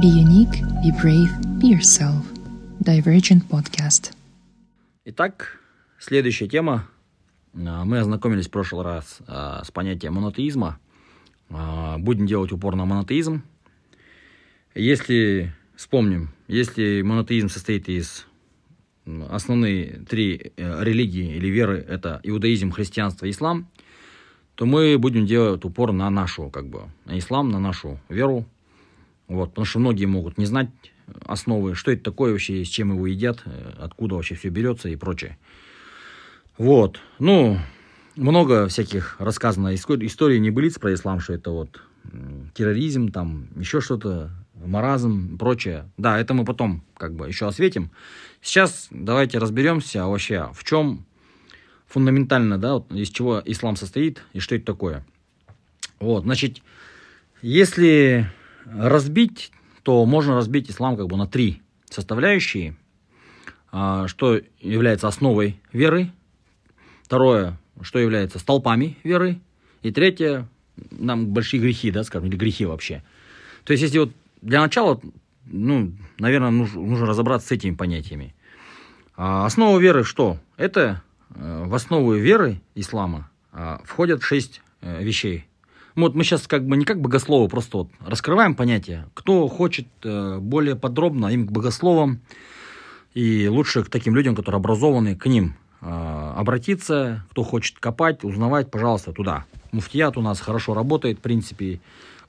Be unique, be brave, be yourself. Divergent Podcast. Итак, следующая тема. А, Мы ознакомились в прошлый раз а, с понятием монотеизма. А, Будем делать упор на монотеизм. Если вспомним, если монотеизм состоит из основные три э, религии или веры, это иудаизм, христианство, ислам, то мы будем делать упор на нашу, как бы, на ислам, на нашу веру. Вот, потому что многие могут не знать основы, что это такое вообще, с чем его едят, э, откуда вообще все берется и прочее. Вот, ну, много всяких рассказано историй небылиц про ислам, что это вот терроризм, там, еще что-то, маразм, прочее. Да, это мы потом как бы еще осветим. Сейчас давайте разберемся вообще, в чем фундаментально, да, вот, из чего ислам состоит и что это такое. Вот, значит, если разбить, то можно разбить ислам как бы на три составляющие, а, что является основой веры, второе, что является столпами веры, и третье, нам большие грехи, да, скажем, или грехи вообще. То есть, если вот для начала, ну, наверное, нужно, нужно разобраться с этими понятиями. А, основа веры что? Это э, в основу веры ислама а, входят шесть э, вещей. Вот мы сейчас как бы не как богословы, просто вот раскрываем понятие. Кто хочет э, более подробно им к богословам и лучше к таким людям, которые образованы, к ним э, обратиться. Кто хочет копать, узнавать, пожалуйста, туда. Муфтият у нас хорошо работает, в принципе.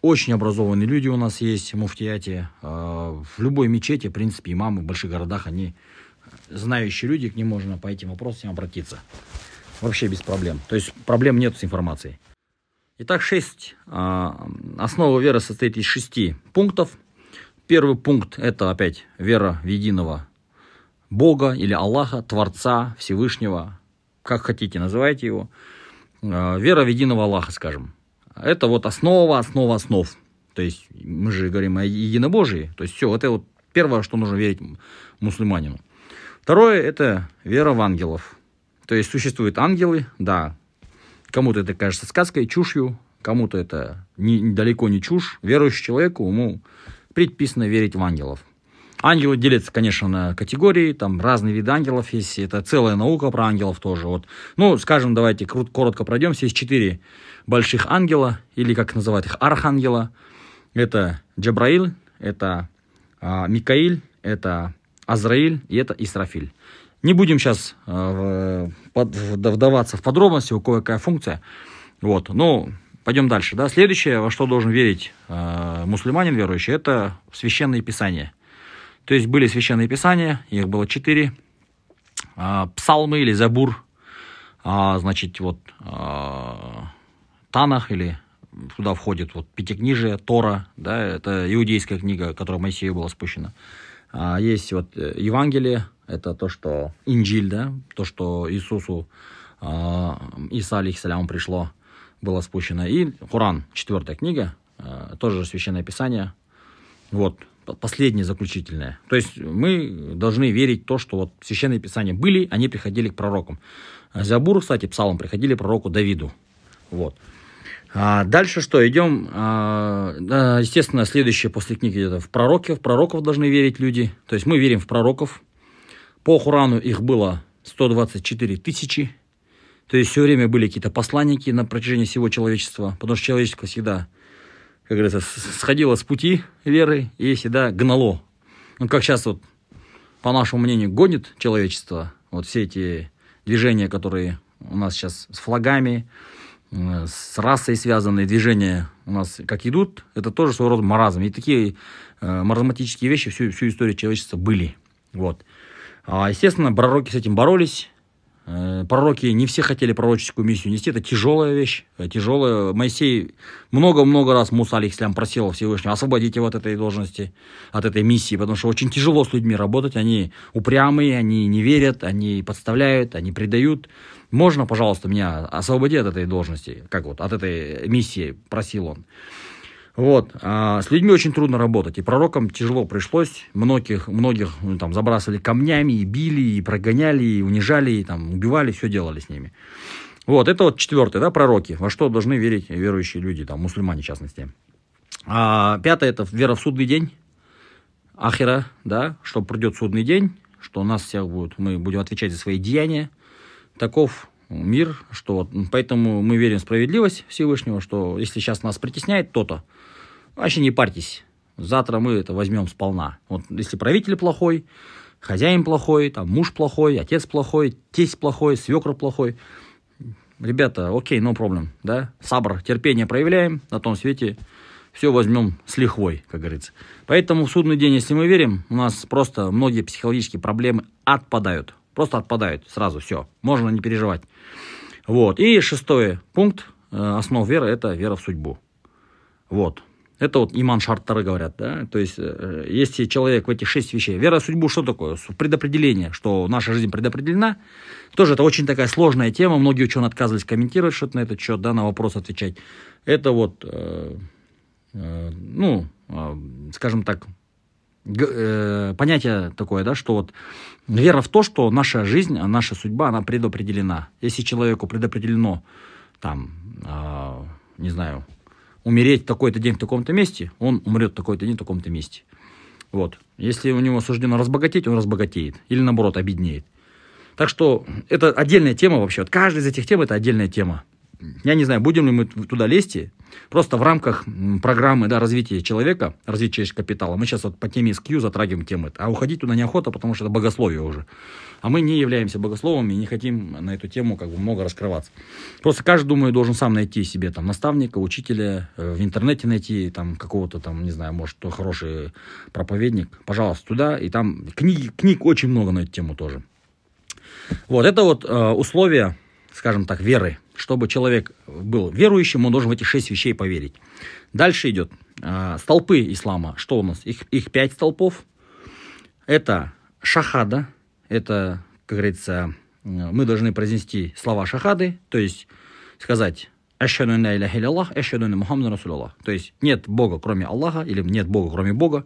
Очень образованные люди у нас есть в муфтияте. Э, в любой мечети, в принципе, имамы в больших городах, они знающие люди, к ним можно по этим вопросам обратиться. Вообще без проблем. То есть проблем нет с информацией. Итак, шесть. а, Основа веры состоит из шести пунктов. Первый пункт – это опять вера в единого Бога или Аллаха, Творца, Всевышнего, как хотите, называйте его. А, Вера в единого Аллаха, скажем. Это вот основа, основа основ. То есть мы же говорим о единобожии. То есть все, это вот первое, что нужно верить мусульманину. Второе – это вера в ангелов. То есть существуют ангелы, да, Кому-то это кажется сказкой, чушью, кому-то это не, далеко не чушь. Верующий человеку ему предписано верить в ангелов. Ангелы делятся, конечно, на категории, там разные виды ангелов есть, это целая наука про ангелов тоже. Вот. Ну, скажем, давайте коротко пройдемся. Есть четыре больших ангела, или как называют их, архангела. Это Джабраил, это а, Микаиль, это Азраиль и это Исрафиль. Не будем сейчас э, вдаваться в подробности, у кого какая функция. Вот, ну, пойдем дальше. Да? Следующее, во что должен верить э, мусульманин верующий, это священные писания. То есть были священные писания, их было четыре. Э, псалмы или забур, э, значит, вот э, Танах или туда входит вот Пятикнижие, Тора, да, это иудейская книга, которая Моисею была спущена. А, есть вот э, Евангелие, это то, что Инджиль, да, то, что Иисусу, э, Иса, алейхиссалям, пришло, было спущено. И Коран, четвертая книга, э, тоже священное писание. Вот, последнее, заключительное. То есть мы должны верить в то, что вот священные писания были, они приходили к пророкам. Забур, кстати, псалом приходили пророку Давиду. Вот. А дальше что? Идем, а, естественно, следующее после книги это в пророки. В пророков должны верить люди. То есть мы верим в пророков. По Хурану их было 124 тысячи. То есть все время были какие-то посланники на протяжении всего человечества. Потому что человечество всегда, как говорится, сходило с пути веры и всегда гнало. Ну, как сейчас вот, по нашему мнению, гонит человечество. Вот все эти движения, которые у нас сейчас с флагами, с расой связанные движения у нас как идут, это тоже своего рода маразм. И такие э, маразматические вещи всю, всю историю человечества были. Вот. А, естественно, пророки с этим боролись. Э, пророки не все хотели пророческую миссию нести. Это тяжелая вещь. Э, тяжелая. Моисей много-много раз Муса, алейхиссалям, просил Всевышнего, освободите вот этой должности, от этой миссии, потому что очень тяжело с людьми работать. Они упрямые, они не верят, они подставляют, они предают. Можно, пожалуйста, меня освободи от этой должности, как вот, от этой миссии, просил он. Вот. А с людьми очень трудно работать. И пророкам тяжело пришлось. Многих, многих ну, там, забрасывали камнями, и били, и прогоняли, и унижали, и там, убивали, все делали с ними. Вот, это вот четвертое, да, пророки. Во что должны верить верующие люди, там, мусульмане в частности. А пятое, это вера в судный день. ахера, да, что придет судный день, что у нас всех будет, мы будем отвечать за свои деяния. Таков мир, что вот, поэтому мы верим в справедливость Всевышнего, что если сейчас нас притесняет то-то, вообще не парьтесь, завтра мы это возьмем сполна. Вот если правитель плохой, хозяин плохой, там муж плохой, отец плохой, тесть плохой, свекр плохой, ребята, окей, no problem, да, сабр, терпение проявляем на том свете, все возьмем с лихвой, как говорится. Поэтому в судный день, если мы верим, у нас просто многие психологические проблемы отпадают. Просто отпадают сразу, все, можно не переживать. Вот. И шестой пункт э, основ веры – это вера в судьбу. Вот. Это вот иман шарттары говорят, да, то есть э, если человек в этих шесть вещей, вера в судьбу что такое? Предопределение, что наша жизнь предопределена, тоже это очень такая сложная тема, многие ученые отказывались комментировать что-то на этот счет, да, на вопрос отвечать. Это вот, э, э, ну, скажем так, понятие такое, да, что вот вера в то, что наша жизнь, а наша судьба, она предопределена. Если человеку предопределено, там, не знаю, умереть в такой-то день в таком-то месте, он умрет в такой-то день в таком-то месте. Вот. Если у него суждено разбогатеть, он разбогатеет. Или наоборот, обеднеет. Так что это отдельная тема вообще. Вот каждая из этих тем это отдельная тема. Я не знаю, будем ли мы туда лезть. Просто в рамках программы да, развития человека, развития человеческого капитала, мы сейчас вот по теме SQ затрагиваем темы. А уходить туда неохота, потому что это богословие уже. А мы не являемся богословами и не хотим на эту тему как бы много раскрываться. Просто каждый, думаю, должен сам найти себе там наставника, учителя, э, в интернете найти там какого-то там, не знаю, может, кто хороший проповедник. Пожалуйста, туда. И там книг, книг очень много на эту тему тоже. Вот, это вот э, условия, скажем так, веры чтобы человек был верующим, он должен в эти шесть вещей поверить. Дальше идет э, столпы ислама. Что у нас? Их, их пять столпов. Это шахада. Это, как говорится, мы должны произнести слова шахады, то есть сказать «Ашхаду инна иляха Аллах, ашхаду Мухаммад Расулаллах». То есть нет Бога, кроме Аллаха, или нет Бога, кроме Бога,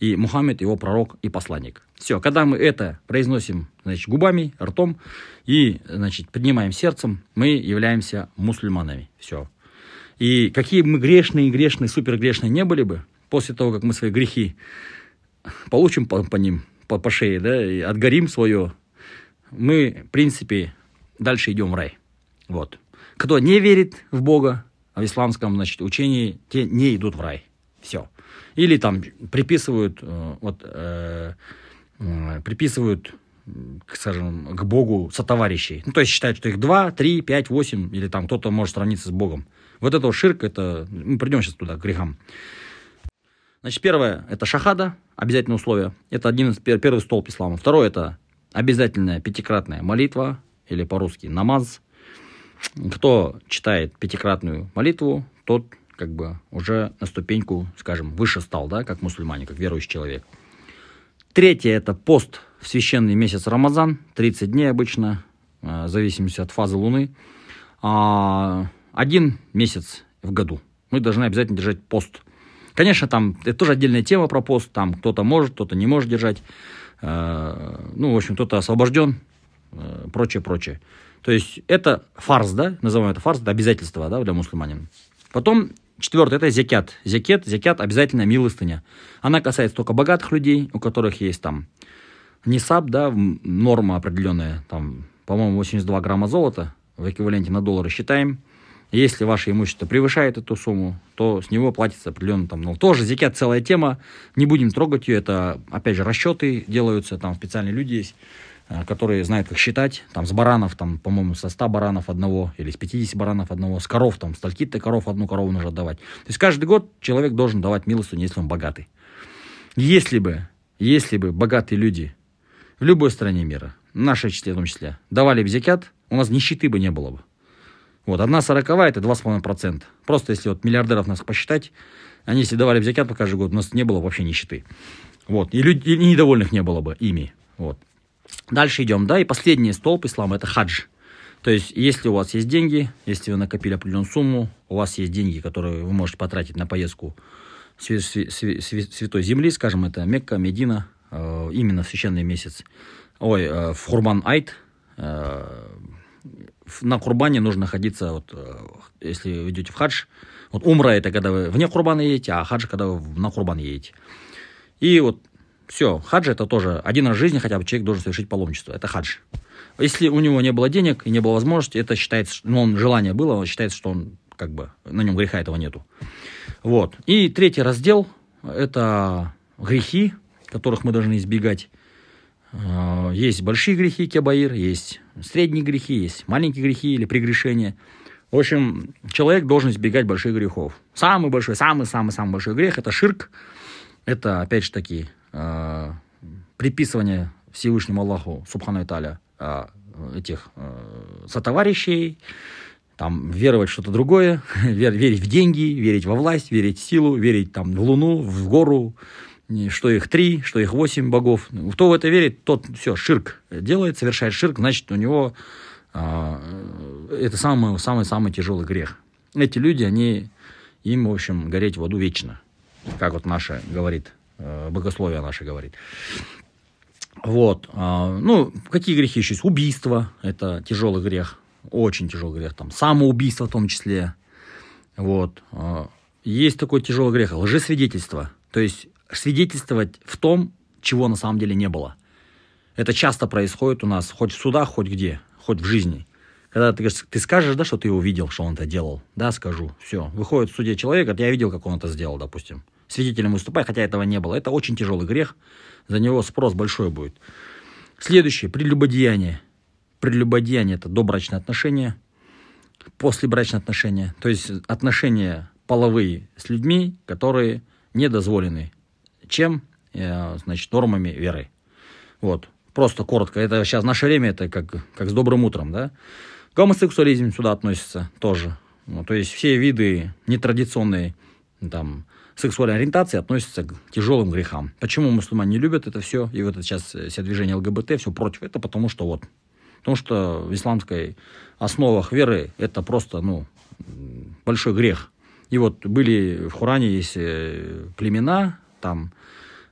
и Мухаммед его пророк и посланник. Все, когда мы это произносим значит, губами, ртом и значит, поднимаем сердцем, мы являемся мусульманами. Все. И какие мы грешные, грешные, супер грешные не были бы, после того, как мы свои грехи получим по, по ним, по, по шее, да, и отгорим свое, мы, в принципе, дальше идем в рай. Вот. Кто не верит в Бога, а в исламском значит, учении, те не идут в рай. Все. Или там приписывают, э, вот, э, э, приписывают, скажем, к Богу сотоварищей. Ну, то есть считают, что их два, три, пять, восемь, или там кто-то может сравниться с Богом. Вот это вот ширк, это... Мы придем сейчас туда, к грехам. Значит, первое, это шахада, обязательное условие. Это один из первых столб ислама. Второе, это обязательная пятикратная молитва, или по-русски намаз. Кто читает пятикратную молитву, тот как бы уже на ступеньку, скажем, выше стал, да, как мусульмане, как верующий человек. Третье – это пост в священный месяц Рамазан, 30 дней обычно, э, в зависимости от фазы Луны. А, один месяц в году. Мы должны обязательно держать пост. Конечно, там это тоже отдельная тема про пост. Там кто-то может, кто-то не может держать. Э, ну, в общем, кто-то освобожден, э, прочее, прочее. То есть это фарс, да, называем это фарс, это обязательство, да, для мусульманина. Потом Четвертое – это зекят. Зекет, зекят обязательно милостыня. Она касается только богатых людей, у которых есть там нисаб, да, норма определенная, там, по-моему, 82 грамма золота в эквиваленте на доллары считаем. Если ваше имущество превышает эту сумму, то с него платится определенно там, ну, тоже зекят целая тема, не будем трогать ее, это, опять же, расчеты делаются, там специальные люди есть, которые знают, как считать, там, с баранов, там, по-моему, со 100 баранов одного, или с 50 баранов одного, с коров, там, стольки-то коров одну корову нужно отдавать. То есть каждый год человек должен давать милостыню, если он богатый. Если бы, если бы богатые люди в любой стране мира, в нашей числе в том числе, давали бы у нас нищеты бы не было бы. Вот, одна сороковая это 2,5%. Просто если вот миллиардеров нас посчитать, они если давали бы по каждый год, у нас не было вообще нищеты. Вот, и, люди, и недовольных не было бы ими. Вот. Дальше идем, да, и последний столб ислама – это хадж. То есть, если у вас есть деньги, если вы накопили определенную сумму, у вас есть деньги, которые вы можете потратить на поездку Святой Земли, скажем, это Мекка, Медина, э, именно в священный месяц, ой, э, в Хурбан Айт, э, на Курбане нужно находиться, вот, если вы идете в хадж, вот умра это когда вы вне Курбана едете, а хадж когда вы на Курбан едете. И вот Все, хадж это тоже один раз в жизни хотя бы человек должен совершить паломничество. Это хадж. Если у него не было денег и не было возможности, это считается, ну, он желание было, он считается, что он как бы на нем греха этого нету. Вот. И третий раздел – это грехи, которых мы должны избегать. А, есть большие грехи кебаир, есть средние грехи, есть маленькие грехи или прегрешения. В общем, человек должен избегать больших грехов. Самый большой, самый-самый-самый большой грех – это ширк. Это, опять же таки, э, приписывание Всевышнему Аллаху, Субхану Италя, э, этих э, сотоварищей, там, веровать что-то другое, верить в деньги, верить во власть, верить в силу, верить там, в луну, в гору, что их три, что их восемь богов. Кто в это верит, тот все, ширк делает, совершает ширк, значит, у него а, это самый, самый, самый тяжелый грех. Эти люди, они, им, в общем, гореть в аду вечно, как вот наше говорит, э, богословие наше говорит. Вот, а, ну, какие грехи еще есть? Убийство, это тяжелый грех, очень тяжелый грех, там, самоубийство в том числе, вот. А, есть такой тяжелый грех, лжесвидетельство, то есть свидетельствовать в том, чего на самом деле не было. Это часто происходит у нас, хоть в судах, хоть где, хоть в жизни. Когда ты, ты скажешь, да, что ты его видел, что он это делал, да, скажу, все. Выходит в суде человек, говорит, я видел, как он это сделал, допустим. Свидетелем выступай, хотя этого не было. Это очень тяжелый грех, за него спрос большой будет. Следующее, прелюбодеяние. Прелюбодеяние – это добрачные отношения, послебрачные отношения, то есть отношения половые с людьми, которые не дозволены чем, э, значит, нормами веры. Вот. Просто коротко. Это сейчас наше время, это как, как с добрым утром, да. Гомосексуализм сюда относится тоже. Ну, то есть все виды нетрадиционной там, сексуальной ориентации относятся к тяжелым грехам. Почему мусульмане не любят это все, и вот это сейчас все движение ЛГБТ, все против, это потому что вот, потому что в исламской основах веры это просто, ну, большой грех. И вот были в Хуране есть э, племена, там,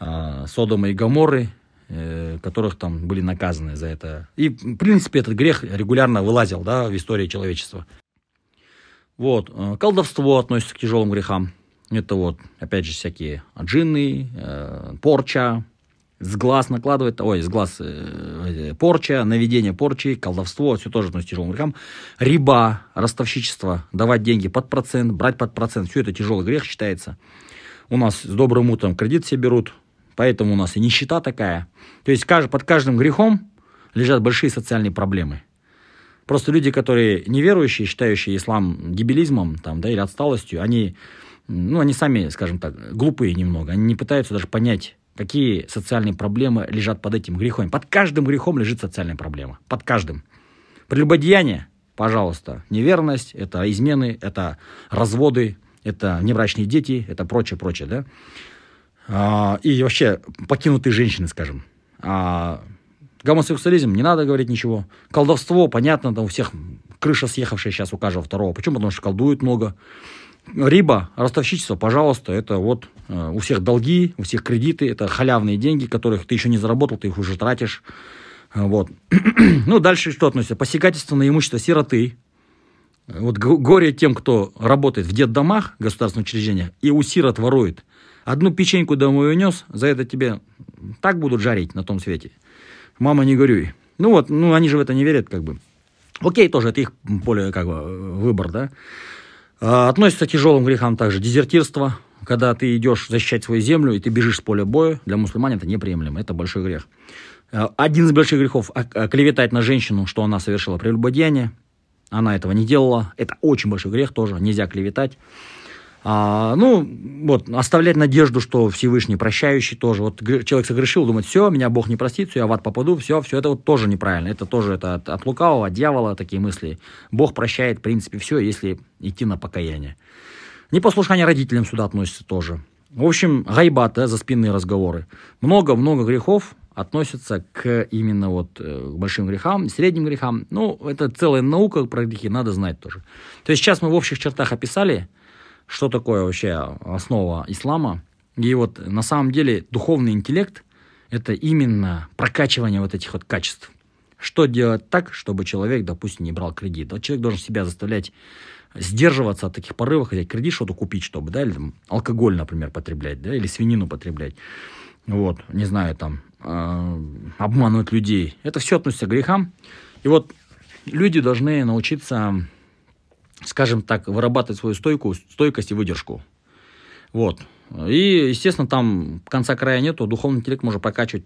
э, Содома и Гаморы, Э, которых там были наказаны за это. И, в принципе, этот грех регулярно вылазил да, в истории человечества. Вот. Э, колдовство относится к тяжелым грехам. Это вот, опять же, всякие джинны, э, порча, с глаз накладывает, ой, с глаз э, порча, наведение порчи, колдовство, все тоже относится к тяжелым грехам. Риба, ростовщичество, давать деньги под процент, брать под процент, все это тяжелый грех считается. У нас с добрым утром кредит все берут, Поэтому у нас и нищета такая. То есть под каждым грехом лежат большие социальные проблемы. Просто люди, которые неверующие, считающие ислам дебилизмом там, да, или отсталостью, они, ну, они сами, скажем так, глупые немного. Они не пытаются даже понять, какие социальные проблемы лежат под этим грехом. Под каждым грехом лежит социальная проблема. Под каждым. Прелюбодеяние, пожалуйста, неверность, это измены, это разводы, это небрачные дети, это прочее, прочее, да. А, и вообще покинутые женщины, скажем. А, гомосексуализм, не надо говорить ничего. Колдовство, понятно, там у всех крыша съехавшая сейчас у каждого второго. Почему? Потому что колдуют много. Риба, ростовщичество, пожалуйста, это вот э, у всех долги, у всех кредиты, это халявные деньги, которых ты еще не заработал, ты их уже тратишь. Вот. ну, дальше что относится? Посягательство на имущество сироты. Вот горе тем, кто работает в детдомах, государственных учреждениях, и у сирот ворует. Одну печеньку домой унес, за это тебе так будут жарить на том свете. Мама, не горюй. Ну вот, ну они же в это не верят, как бы. Окей, тоже это их поле, как бы, выбор, да. А, относится к тяжелым грехам также дезертирство, когда ты идешь защищать свою землю, и ты бежишь с поля боя, для мусульман это неприемлемо, это большой грех. А, один из больших грехов – клеветать на женщину, что она совершила прелюбодеяние. Она этого не делала. Это очень большой грех тоже, нельзя клеветать. А, ну, вот, оставлять надежду, что Всевышний прощающий тоже. Вот человек согрешил, думает, все, меня Бог не простит, все, я в ад попаду, все, все, это вот тоже неправильно. Это тоже это от, от лукавого, от дьявола такие мысли. Бог прощает, в принципе, все, если идти на покаяние. Непослушание родителям сюда относится тоже. В общем, гайбат, да, за спинные разговоры. Много-много грехов относятся к именно вот э, к большим грехам, средним грехам. Ну, это целая наука про грехи, надо знать тоже. То есть сейчас мы в общих чертах описали, что такое вообще основа ислама. И вот на самом деле духовный интеллект – это именно прокачивание вот этих вот качеств. Что делать так, чтобы человек, допустим, не брал кредит? Вот человек должен себя заставлять сдерживаться от таких порывов, хотеть кредит что-то купить, чтобы, да, или там, алкоголь, например, потреблять, да, или свинину потреблять. вот, не знаю, там, э, обманывать людей. Это все относится к грехам. И вот люди должны научиться, скажем так, вырабатывать свою стойку, стойкость и выдержку. Вот. И, естественно, там конца края нету, духовный интеллект можно прокачивать,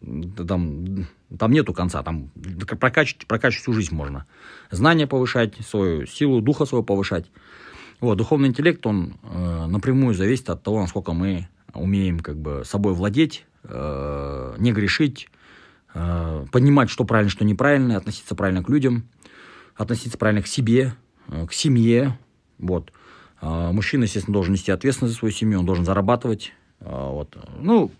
там, там нету конца, там прокачивать, прокачивать всю жизнь можно. Знания повышать, свою силу духа своего повышать. Вот, духовный интеллект, он э, напрямую зависит от того, насколько мы умеем как бы собой владеть, э, не грешить, э, понимать, что правильно, что неправильно, относиться правильно к людям, относиться правильно к себе, к семье, вот. Э, мужчина, естественно, должен нести ответственность за свою семью, он должен зарабатывать, э, вот. Ну,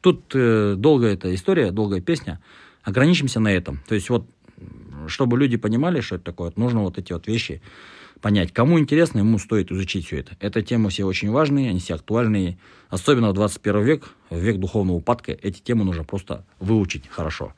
тут э, долгая эта история, долгая песня, ограничимся на этом. То есть вот, чтобы люди понимали, что это такое, нужно вот эти вот вещи понять. Кому интересно, ему стоит изучить все это. Это темы все очень важные, они все актуальные. Особенно в 21 век, в век духовного упадка, эти темы нужно просто выучить хорошо.